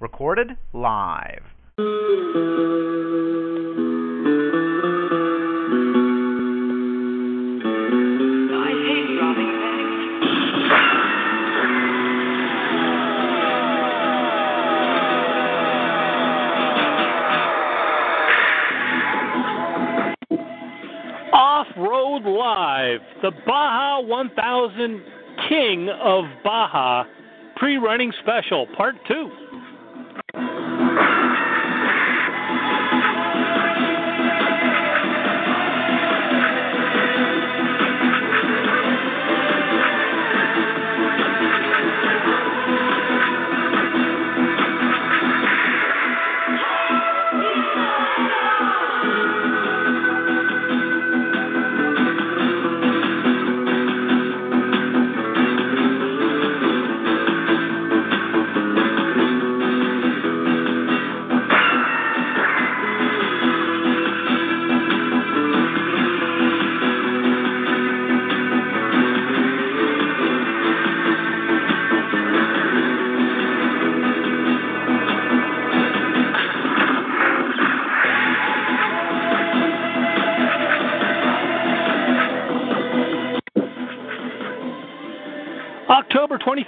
Recorded live. Road Live, the Baja 1000 King of Baja pre running special, part two.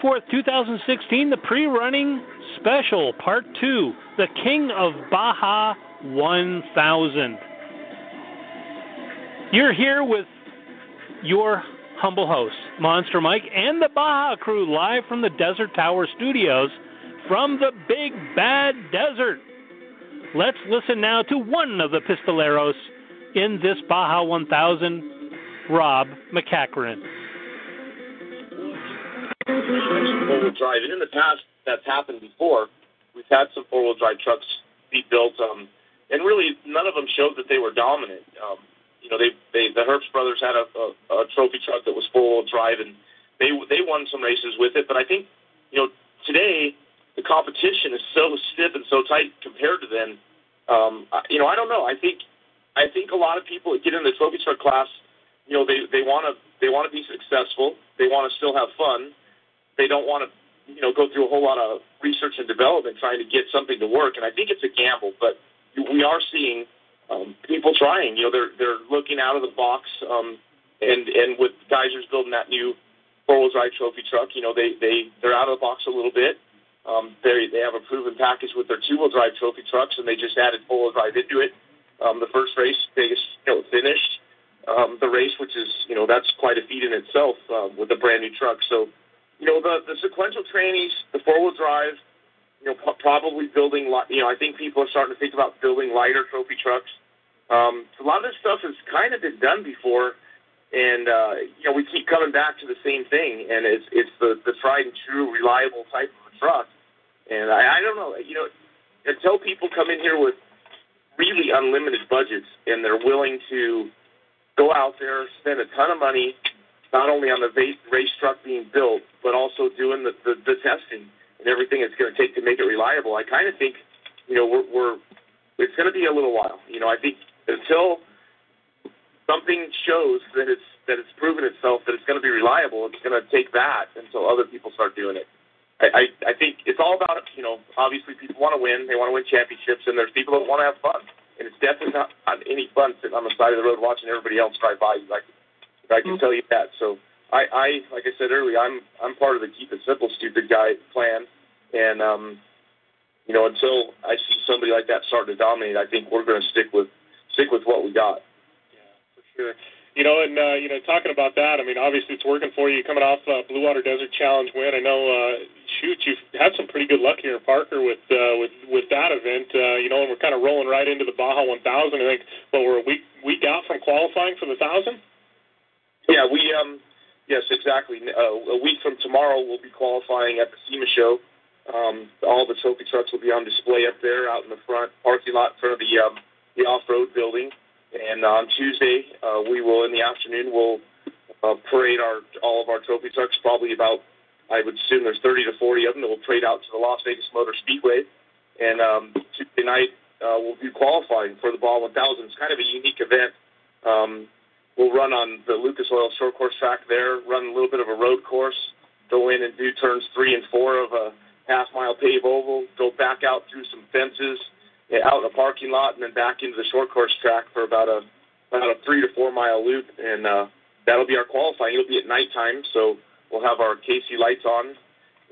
24th, 2016, the pre running special, part two, the King of Baja 1000. You're here with your humble host, Monster Mike, and the Baja crew live from the Desert Tower Studios from the Big Bad Desert. Let's listen now to one of the pistoleros in this Baja 1000, Rob MacCachren. Four wheel drive. And in the past, that's happened before. We've had some four wheel drive trucks be built, um, and really none of them showed that they were dominant. Um, you know, they, they the Herbst brothers had a, a, a trophy truck that was four wheel drive, and they they won some races with it. But I think, you know, today the competition is so stiff and so tight compared to then. Um, you know, I don't know. I think I think a lot of people get in the trophy truck class, you know, they they want to they want to be successful. They want to still have fun they don't want to, you know, go through a whole lot of research and development trying to get something to work. And I think it's a gamble, but we are seeing um, people trying. You know, they're they're looking out of the box, um, and and with Geiser's building that new four wheel drive trophy truck, you know, they they they're out of the box a little bit. Um, they they have a proven package with their two wheel drive trophy trucks, and they just added four wheel drive into it. Um, the first race, Vegas, you know, finished um, the race, which is you know that's quite a feat in itself uh, with a brand new truck. So you know, the, the sequential trainees, the four-wheel drive, you know, probably building, you know, I think people are starting to think about building lighter trophy trucks. Um, a lot of this stuff has kind of been done before, and, uh, you know, we keep coming back to the same thing, and it's, it's the, the tried and true, reliable type of truck. And I, I don't know, you know, until people come in here with really unlimited budgets and they're willing to go out there, spend a ton of money, not only on the race truck being built, but also doing the, the, the testing and everything it's going to take to make it reliable. I kind of think, you know, we're, we're it's going to be a little while. You know, I think until something shows that it's that it's proven itself that it's going to be reliable, it's going to take that until other people start doing it. I, I, think it's all about, you know, obviously people want to win, they want to win championships, and there's people that want to have fun. And it's definitely not any fun sitting on the side of the road watching everybody else drive by you. Like I can tell you that. So I, I like I said earlier, I'm I'm part of the keep it simple, stupid guy plan, and um, you know, until I see somebody like that starting to dominate, I think we're going to stick with stick with what we got. Yeah, for sure. You know, and uh, you know, talking about that, I mean, obviously it's working for you. Coming off uh, Blue Water Desert Challenge win, I know. Uh, shoot, you've had some pretty good luck here in Parker with uh, with with that event. Uh, you know, and we're kind of rolling right into the Baja 1000. I think, well, we're a week week out from qualifying for the thousand. Yeah, we um, yes, exactly. Uh, a week from tomorrow, we'll be qualifying at the SEMA show. Um, all the trophy trucks will be on display up there, out in the front parking lot, in front of the um, the off-road building. And on Tuesday, uh, we will in the afternoon we'll uh, parade our all of our trophy trucks. Probably about I would assume there's 30 to 40 of them that will parade out to the Las Vegas Motor Speedway. And um, Tuesday night uh, we'll be qualifying for the Baja 1000. It's kind of a unique event. Um, we'll run on the Lucas Oil short course track there, run a little bit of a road course, go in and do turns three and four of a half mile pave oval, go back out through some fences, eh, out in a parking lot, and then back into the short course track for about a about a three to four mile loop, and uh, that'll be our qualifying. It'll be at nighttime, so we'll have our KC lights on,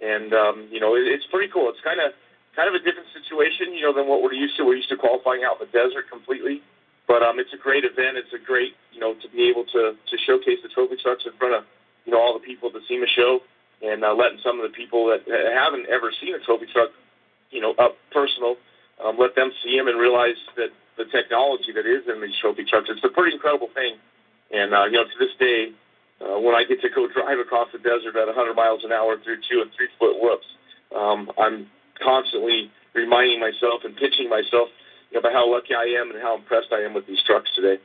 and um, you know it, it's pretty cool. It's kind of kind of a different situation, you know, than what we're used to. We're used to qualifying out in the desert completely, but um, it's a great event. It's a great, you know, to be able to to showcase the trophy trucks in front of you know all the people at the SEMA show, and uh, letting some of the people that haven't ever seen a trophy truck, you know, up personal, um, let them see them and realize that the technology that is in these trophy trucks. It's a pretty incredible thing. And uh, you know, to this day, uh, when I get to go drive across the desert at 100 miles an hour through two and three foot whoops, um, I'm constantly reminding myself and pitching myself you know, about how lucky I am and how impressed I am with these trucks today.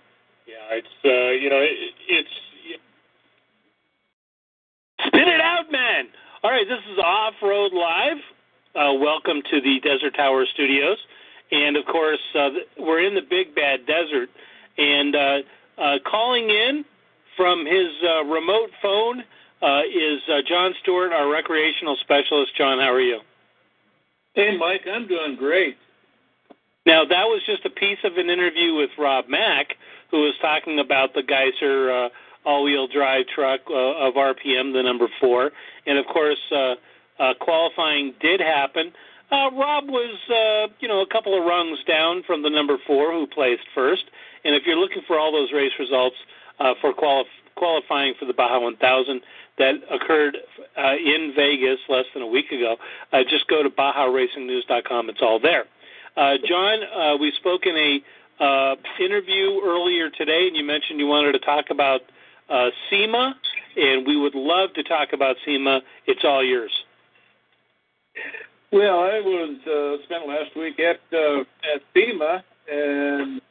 Yeah, it's uh, you know, it, it's spit it out, man. All right, this is Off Road Live. Uh, welcome to the Desert Tower Studios. And of course, uh, we're in the big bad desert. And uh, uh, calling in from his uh, remote phone uh, is uh, John Stewart, our recreational specialist. John, how are you? Hey, Mike, I'm doing great. Now, that was just a piece of an interview with Rob Mack, who was talking about the Geiser uh, all-wheel drive truck uh, of RPM, the number four, and of course, uh, uh, qualifying did happen. Uh, Rob was, uh, you know, a couple of rungs down from the number four who placed first. And if you're looking for all those race results uh, for quali- qualifying for the Baja 1000 that occurred uh, in Vegas less than a week ago, uh, just go to BajaRacingNews.com. It's all there. Uh, John, uh, we spoke in a uh, interview earlier today, and you mentioned you wanted to talk about SEMA, and we would love to talk about SEMA. It's all yours. Well, I was spent last week at at SEMA, and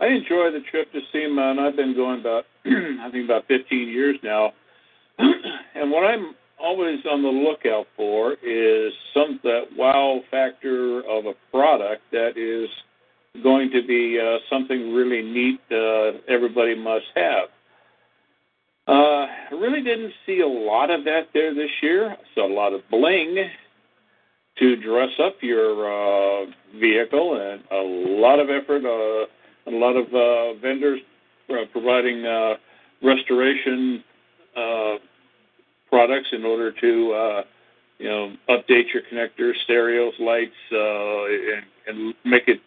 I enjoy the trip to SEMA, and I've been going about I think about 15 years now. and what I'm always on the lookout for is some that wow factor of a product that is going to be uh, something really neat uh, everybody must have. Uh, I really didn't see a lot of that there this year. I saw a lot of bling, to dress up your uh, vehicle, and a lot of effort, uh, a lot of uh, vendors uh, providing uh, restoration uh, products in order to, uh, you know, update your connectors, stereos, lights, uh, and, and make it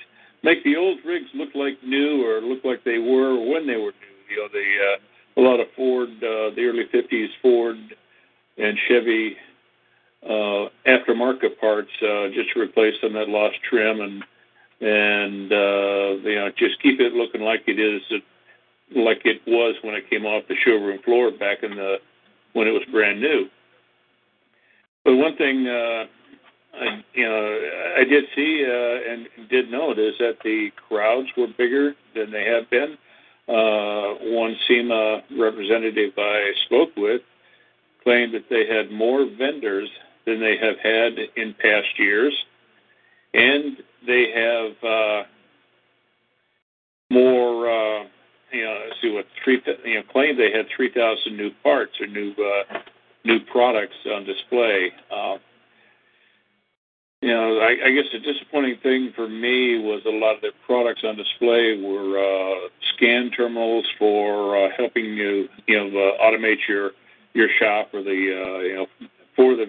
make the old rigs look like new or look like they were when they were new. You know, the uh, a lot of Ford, uh, the early '50s Ford and Chevy uh, aftermarket parts uh, just to replace some that lost trim and and uh, you know just keep it looking like it is like it was when it came off the showroom floor back in the when it was brand new. But one thing uh, I, you know I did see uh, and did note is that the crowds were bigger than they have been. Uh, one SEMA representative I spoke with claimed that they had more vendors than they have had in past years, and they have uh, more. You know, see what three. You know, claim they had three thousand new parts or new uh, new products on display. Uh, you know, I, I guess the disappointing thing for me was a lot of the products on display were uh, scan terminals for uh, helping you, you know, uh, automate your your shop or the, uh, you know, for the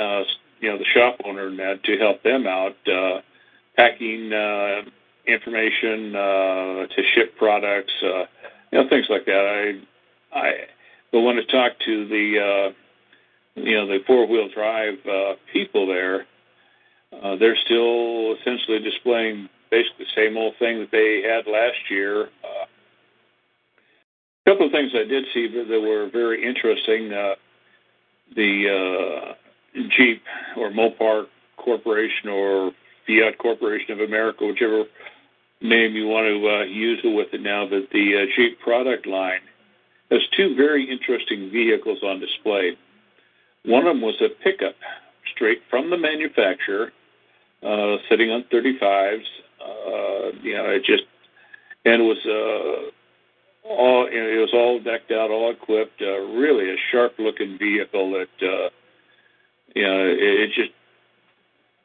uh, you know the shop owner and that to help them out, uh, packing uh, information uh, to ship products, uh, you know things like that. I I but when I talk to the uh, you know the four wheel drive people there, they're still essentially displaying basically the same old thing that they had last year. A couple of things I did see that were very interesting. The uh, Jeep or Mopar Corporation or Fiat Corporation of America, whichever name you want to uh, use it with it now, but the uh, Jeep product line has two very interesting vehicles on display. One of them was a pickup straight from the manufacturer, uh, sitting on 35s. Uh, you know, it just and it was uh, all you know, it was all decked out, all equipped. Uh, really a sharp looking vehicle that uh, you know, it, it just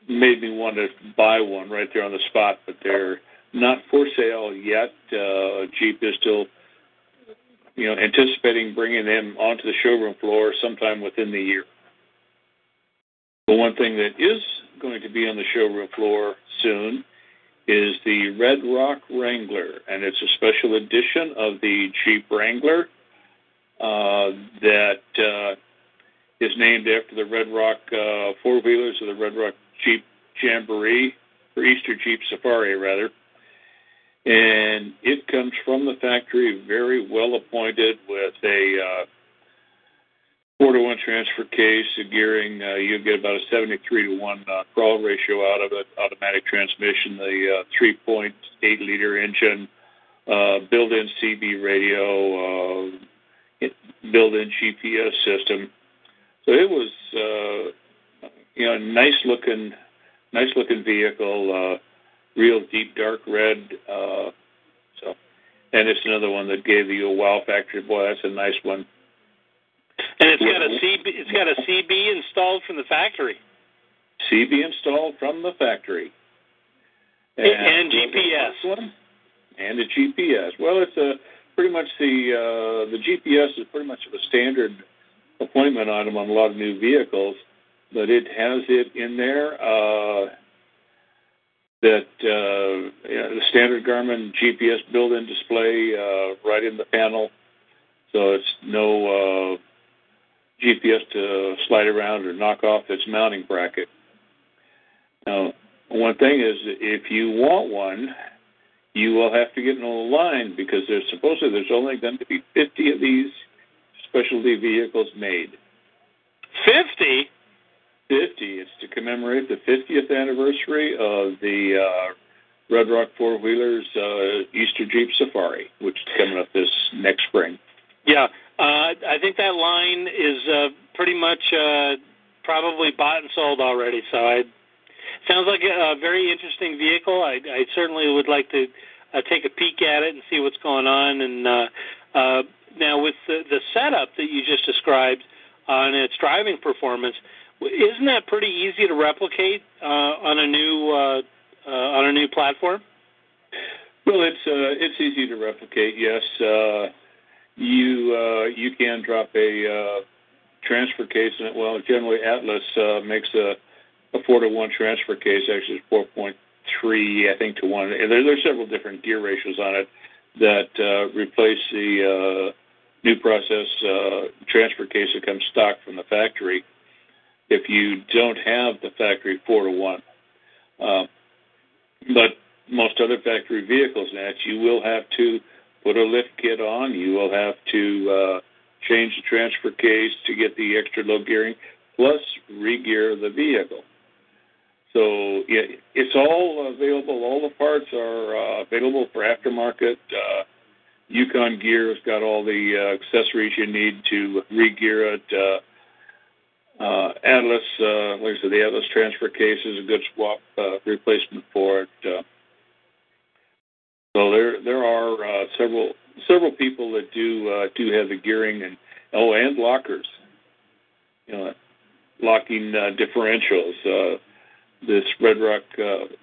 made me want to buy one right there on the spot. But they're not for sale yet. Uh, Jeep is still, you know, anticipating bringing them onto the showroom floor sometime within the year. The one thing that is going to be on the showroom floor soon is the Red Rock Wrangler, and it's a special edition of the Jeep Wrangler uh, that uh, is named after the Red Rock uh, four wheelers of the Red Rock Jeep Jamboree, or Easter Jeep Safari, rather. And it comes from the factory very well appointed with a uh, four to one transfer case, a gearing. Uh, you get about a 73 to one uh, crawl ratio out of it. Automatic transmission, the uh, 3.8 liter engine, uh, built-in CB radio, uh, built-in GPS system. So it was, uh, you know, nice looking, nice looking vehicle. Uh, real deep dark red. Uh, so, and it's another one that gave you a wow factor. Boy, that's a nice one. And it's got a CB. It's got a CB installed from the factory. CB installed from the factory. And, and GPS. And a GPS. Well, it's a pretty much the uh, the GPS is pretty much of a standard appointment item on a lot of new vehicles, but it has it in there. Uh, that uh, you know, the standard Garmin GPS built-in display uh, right in the panel, so it's no uh, GPS to slide around or knock off its mounting bracket. Now, one thing is, if you want one, you will have to get in a line because there's supposedly there's only going to be 50 of these specialty vehicles made. 50. 50. It's to commemorate the 50th anniversary of the uh, Red Rock Four Wheelers uh, Easter Jeep Safari, which is coming up this next spring. Yeah, uh, I think that line is uh, pretty much uh, probably bought and sold already. So I sounds like a, a very interesting vehicle. I, I certainly would like to uh, take a peek at it and see what's going on. And uh, uh, now with the, the setup that you just described on its driving performance, isn't that pretty easy to replicate uh, on a new uh, uh, on a new platform? Well, it's uh, it's easy to replicate. Yes, uh, you uh, you can drop a transfer case in it. Well, generally Atlas makes a, a four to one transfer case. Actually, it's four point three, I think, to one. There, there's several different gear ratios on it that replace the new process transfer case that comes stock from the factory. If you don't have the factory four to one, uh, but most other factory vehicles, that you will have to put a lift kit on. You will have to uh, change the transfer case to get the extra low gearing, plus re-gear the vehicle. So yeah, it's all available. All the parts are uh, available for aftermarket. Uh, Yukon Gear has got all the uh, accessories you need to re-gear it. Uh, uh, Atlas, uh, like I said, the Atlas transfer case is a good swap uh, replacement for it. Uh, so there there are uh, several several people that do uh, do have the gearing and oh and lockers, you know, locking uh, differentials. Uh, this Red Rock uh,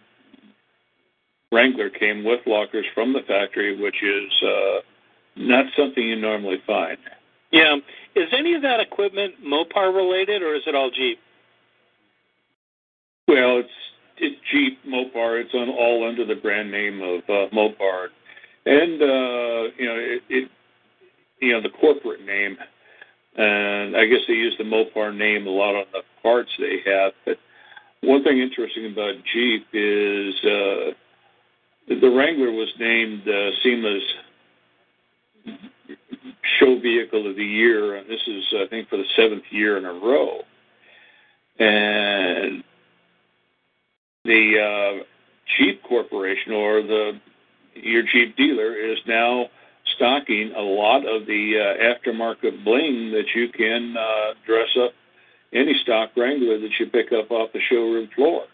Wrangler came with lockers from the factory, which is uh, not something you normally find. Yeah, is any of that equipment Mopar related, or is it all Jeep? Well, it's it's Jeep Mopar. It's on all under the brand name of uh, Mopar, and uh, you know it, it, you know the corporate name. And I guess they use the Mopar name a lot on the parts they have. But one thing interesting about Jeep is uh, the Wrangler was named uh, SEMA's show vehicle of the year, and this is I think for the seventh year in a row. And the uh, Jeep Corporation or the your Jeep dealer is now stocking a lot of the uh, aftermarket bling that you can uh, dress up any stock Wrangler that you pick up off the showroom floor.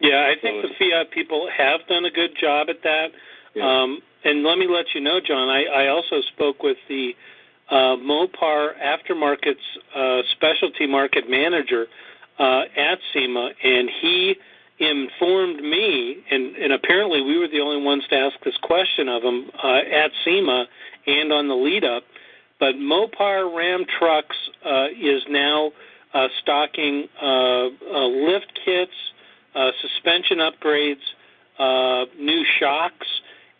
Yeah, I think so the Fiat people have done a good job at that. Yeah. Um, and let me let you know, John, I, I also spoke with the uh, Mopar Aftermarket's uh, specialty market manager uh, at SEMA, and he informed me, and, and apparently we were the only ones to ask this question of him uh, at SEMA and on the lead up. But Mopar Ram Trucks uh, is now uh, stocking lift kits, suspension upgrades, new shocks,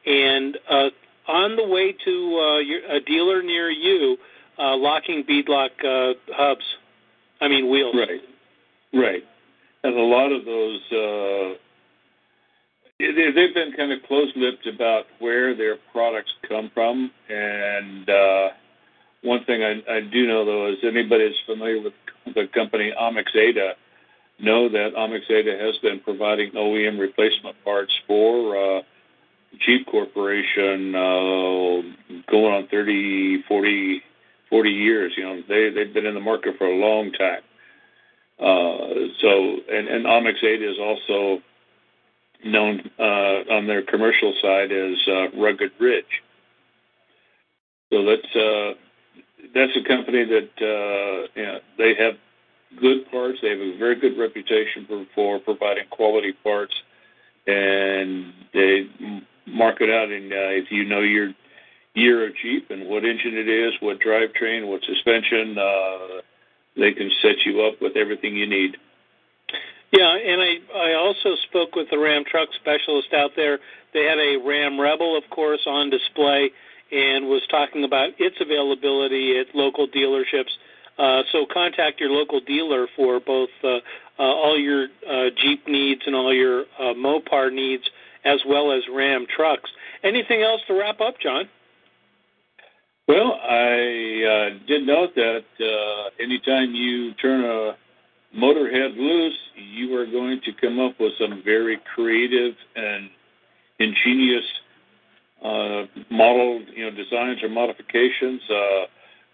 and on the way to uh, your, a dealer near you, uh, locking beadlock uh, hubs. I mean wheels. Right, right. And a lot of those, uh, they, they've been kind of close-lipped about where their products come from. And uh, one thing I, I do know, though, is anybody that's familiar with the company Omix Ada know that Omix Ada has been providing OEM replacement parts for uh, Jeep Corporation uh, going on 30, 40, 40 years. You know, they they've been in the market for a long time. Uh, so, and, and Omix Ada is also known uh, on their commercial side as uh, Rugged Ridge. So that's uh, that's a company that uh, they have good parts. They have a very good reputation for, for providing quality parts, and they mark it out. And uh, if you know your year of Jeep and what engine it is, what drivetrain, what suspension, uh, they can set you up with everything you need. Yeah, and I I also spoke with the Ram truck specialist out there. They had a Ram Rebel, of course, on display, and was talking about its availability at local dealerships. Uh, so contact your local dealer for both uh, uh, all your uh, Jeep needs and all your uh, Mopar needs, as well as Ram trucks. Anything else to wrap up, John? Well, I uh, did note that uh, anytime you turn a motorhead loose, you are going to come up with some very creative and ingenious uh, model, you know, designs or modifications. Uh,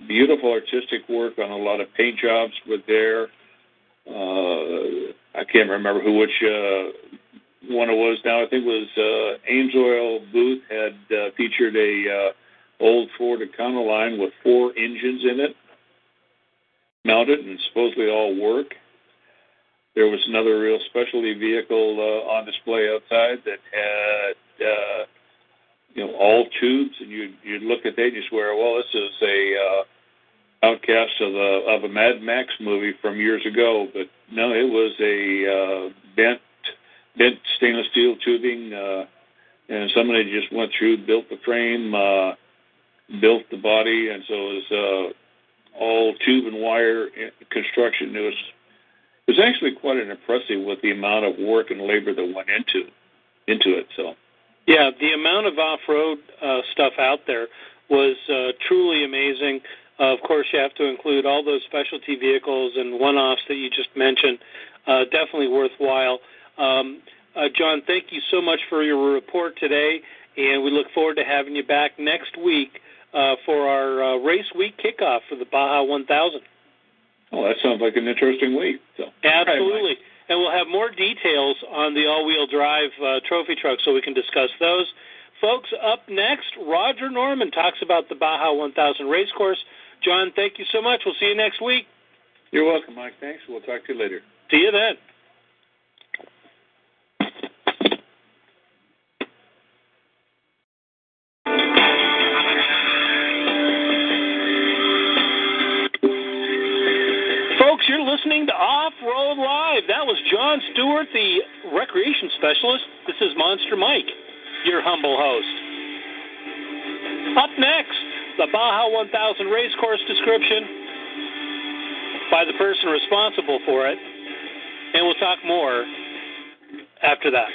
beautiful artistic work on a lot of paint jobs with there. Uh, I can't remember who which uh, one it was now. I think it was uh, Oil booth had uh, featured a uh, old Ford Econoline with four engines in it, mounted and supposedly all work. There was another real specialty vehicle uh, on display outside that had uh, you know all tubes, and you you look at that and you swear, well, this is a uh, outcast of a of a Mad Max movie from years ago. But no, it was a uh, bent bent stainless steel tubing, uh, and somebody just went through, built the frame, uh, built the body, and so it was uh, all tube and wire construction. It was it was actually quite an impressive with the amount of work and labor that went into into it. So. Yeah, the amount of off-road uh, stuff out there was uh, truly amazing. Uh, of course, you have to include all those specialty vehicles and one-offs that you just mentioned. Uh, definitely worthwhile. Um, uh, John, thank you so much for your report today, and we look forward to having you back next week uh, for our uh, race week kickoff for the Baja 1000. Oh, that sounds like an interesting week. So. Absolutely. And we'll have more details on the all wheel drive uh, trophy truck so we can discuss those. Folks, up next, Roger Norman talks about the Baja 1000 race course. John, thank you so much. We'll see you next week. You're welcome, Mike. Thanks. We'll talk to you later. See you then. John Stewart, the recreation specialist. This is Monster Mike, your humble host. Up next, the Baja 1000 race course description by the person responsible for it, and we'll talk more after that.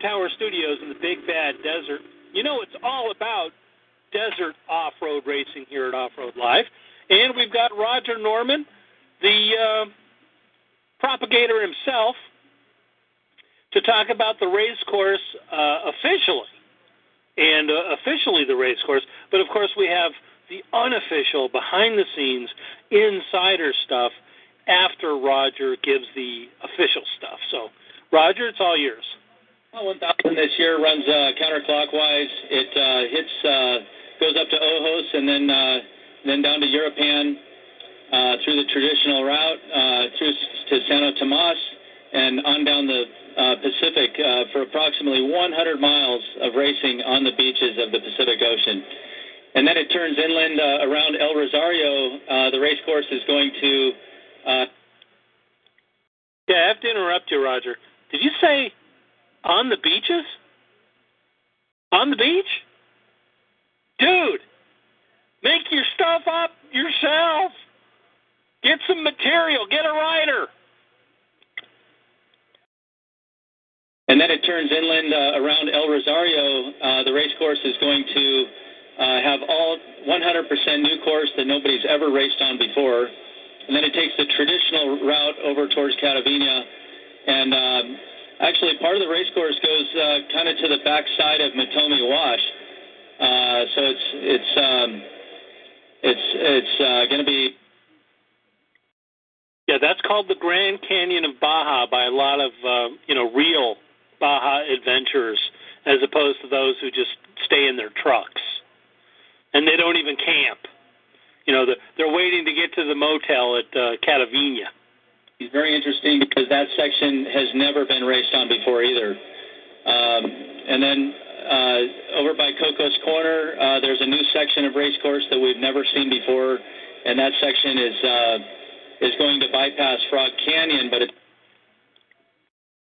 Tower Studios in the Big Bad Desert. You know, it's all about desert off road racing here at Off Road Live. And we've got Roger Norman, the uh, propagator himself, to talk about the race course uh, officially. And uh, officially the race course. But of course, we have the unofficial, behind the scenes, insider stuff after Roger gives the official stuff. So, Roger, it's all yours. Well, 1000 this year runs uh, counterclockwise. It uh, hits, uh, goes up to Ojos and then uh, then down to Uruapan uh, through the traditional route uh, through to Santo Tomas and on down the uh, Pacific uh, for approximately 100 miles of racing on the beaches of the Pacific Ocean. And then it turns inland uh, around El Rosario. Uh, the race course is going to. Uh, yeah, I have to interrupt you, Roger. Did you say on the beaches? On the beach? Dude, make your stuff up yourself. Get some material. Get a rider. And then it turns inland uh, around El Rosario. Uh, the race course is going to uh, have all 100% new course that nobody's ever raced on before. And then it takes the traditional route over towards Catavina. And um, actually, part of the race course goes uh, kind of to the back side of Matomi Wash. Uh, so it's it's um, it's it's uh, going to be. Yeah, that's called the Grand Canyon of Baja by a lot of uh, you know real Baja adventurers, as opposed to those who just stay in their trucks and they don't even camp. You know, they're waiting to get to the motel at uh, Catavina. It's very interesting because that section has never been raced on before either. Um, and then uh, over by Coco's Corner, uh, there's a new section of race course that we've never seen before, and that section is uh, is going to bypass Frog Canyon, but it.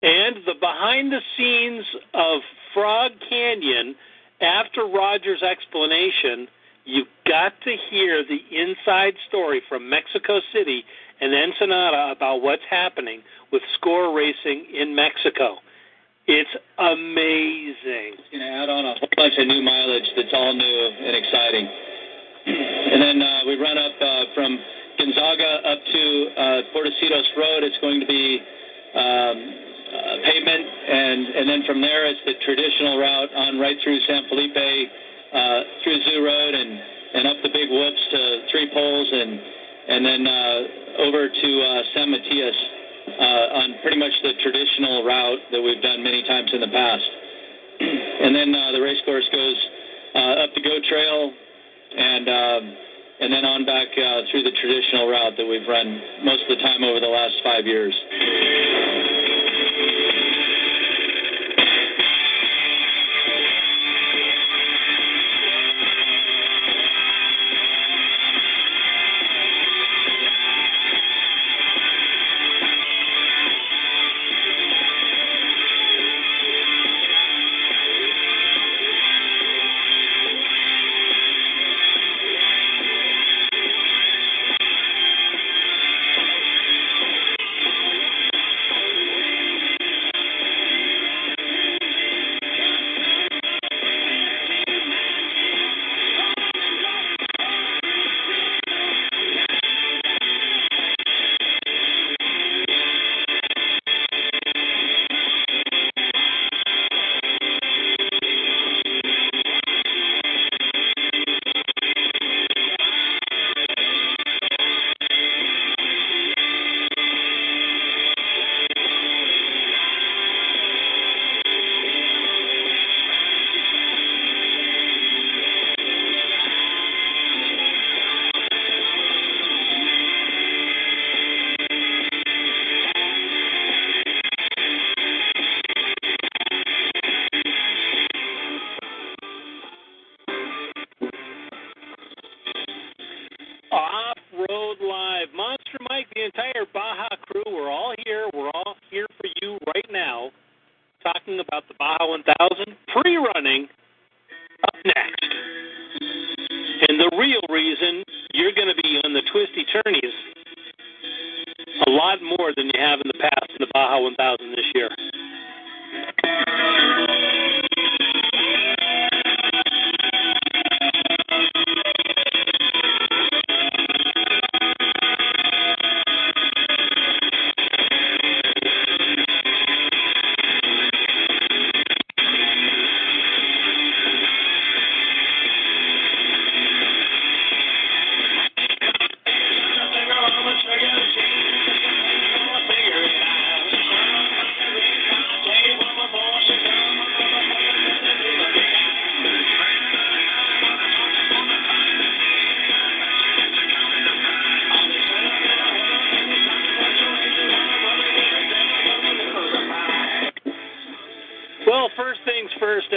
And the behind the scenes of Frog Canyon after Roger's explanation, you've got to hear the inside story from Mexico City and Ensenada about what's happening with score racing in Mexico. It's amazing. It's going to add on a whole bunch of new mileage that's all new and exciting. and then uh, we run up uh, from Gonzaga up to uh, Puertecitos Road. It's going to be um, uh, pavement, and and then from there it's the traditional route on right through San Felipe, uh, through Zoo Road, and and up the big whoops to Three Poles, and and then uh, over to uh, San Matias uh, on pretty much the traditional route that we've done many times in the past. and then the race course goes up the Goat Trail, and um, and then on back through the traditional route that we've run most of the time over the last five years.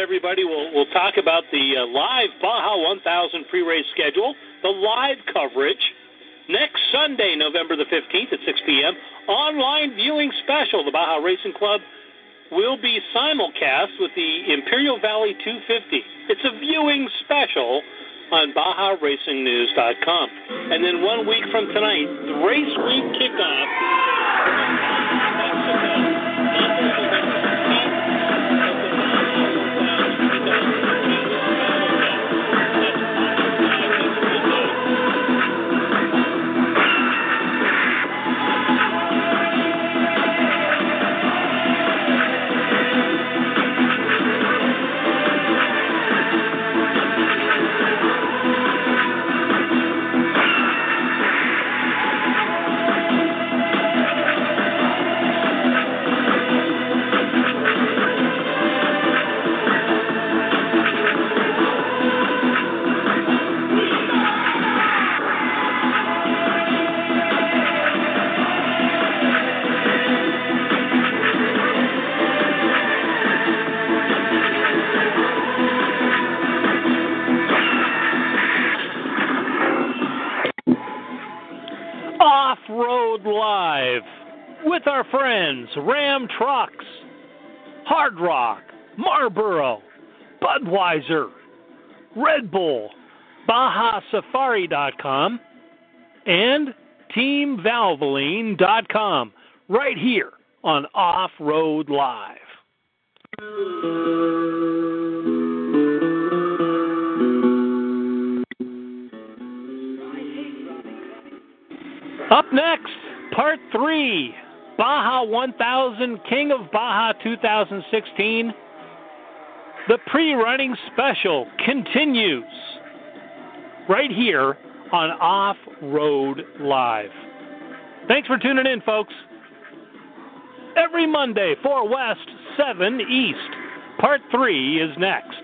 Everybody. We'll we'll talk about the uh, live Baja 1000 pre-race schedule, the live coverage next Sunday, November the 15th at 6 p.m. Online viewing special. The Baja Racing Club will be simulcast with the Imperial Valley 250. It's a viewing special on BajaRacingNews.com. And then one week from tonight, the race week kickoff. With our friends Ram Trucks, Hard Rock, Marlboro, Budweiser, Red Bull, BajaSafari.com, and TeamValvoline.com right here on Off Road Live. Up next, part three Baja 1000 King of Baja 2016. The pre running special continues right here on Off Road Live. Thanks for tuning in, folks. Every Monday, 4 West, 7 East. Part 3 is next.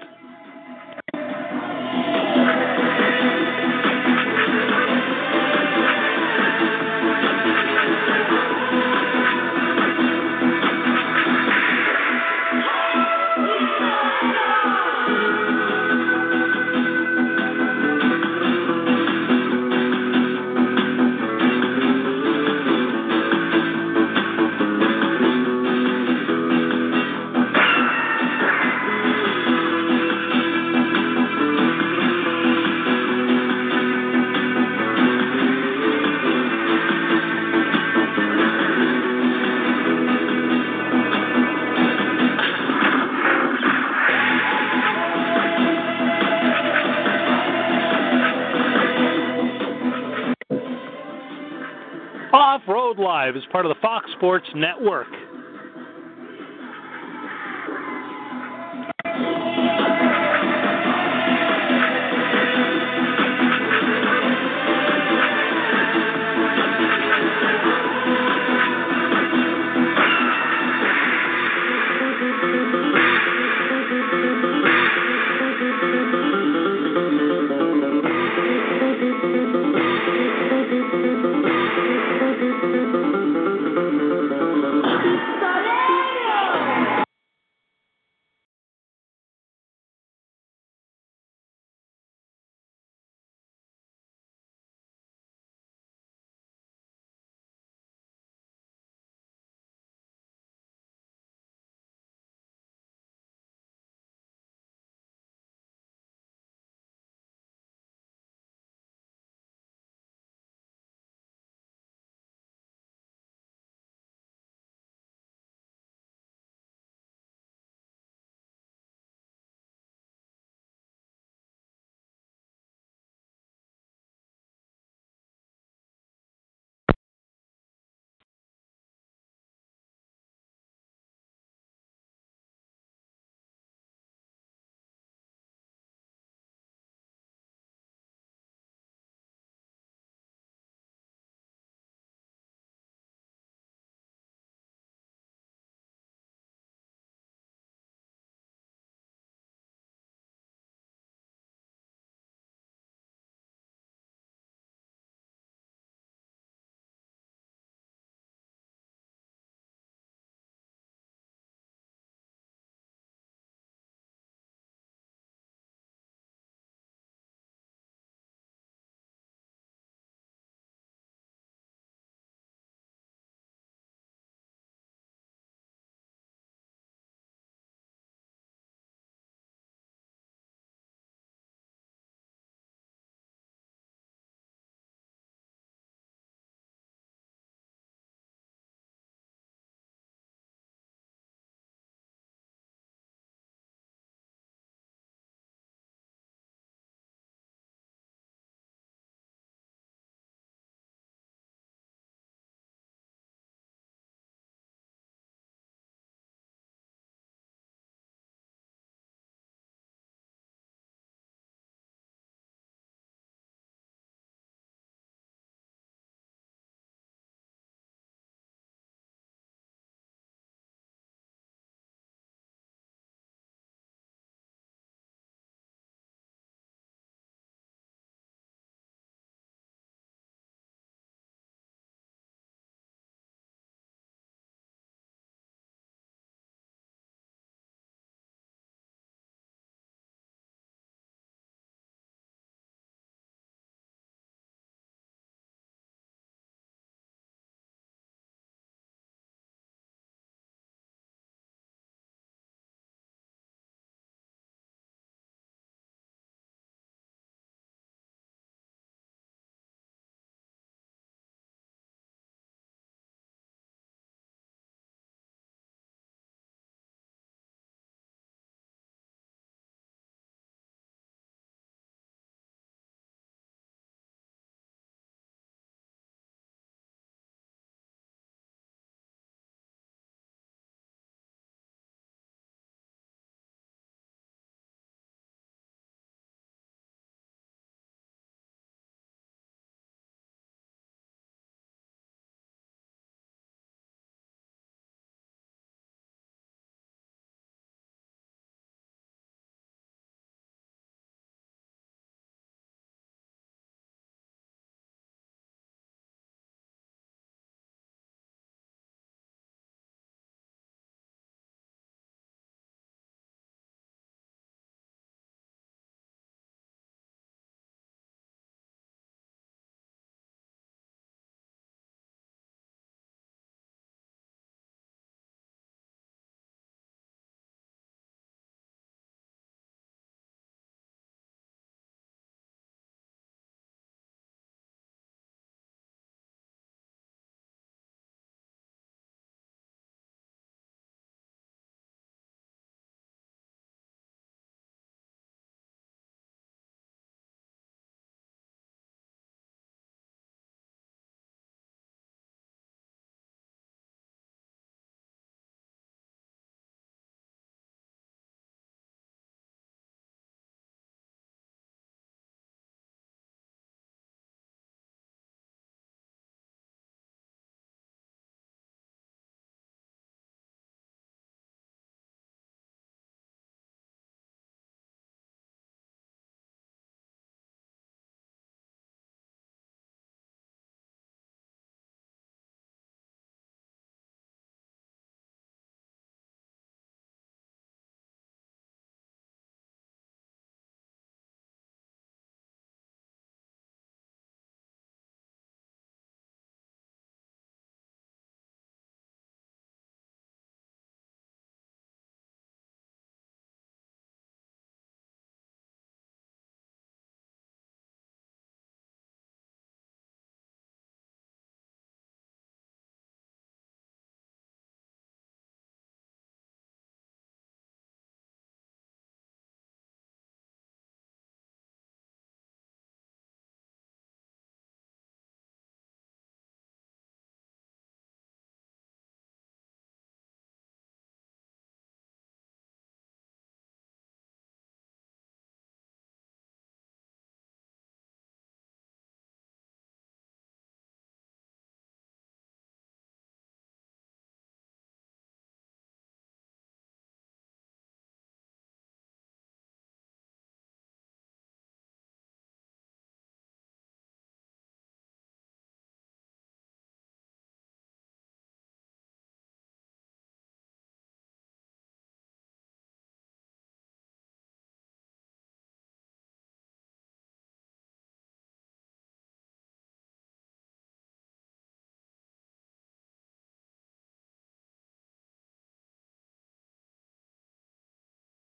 Live is part of the Fox Sports Network.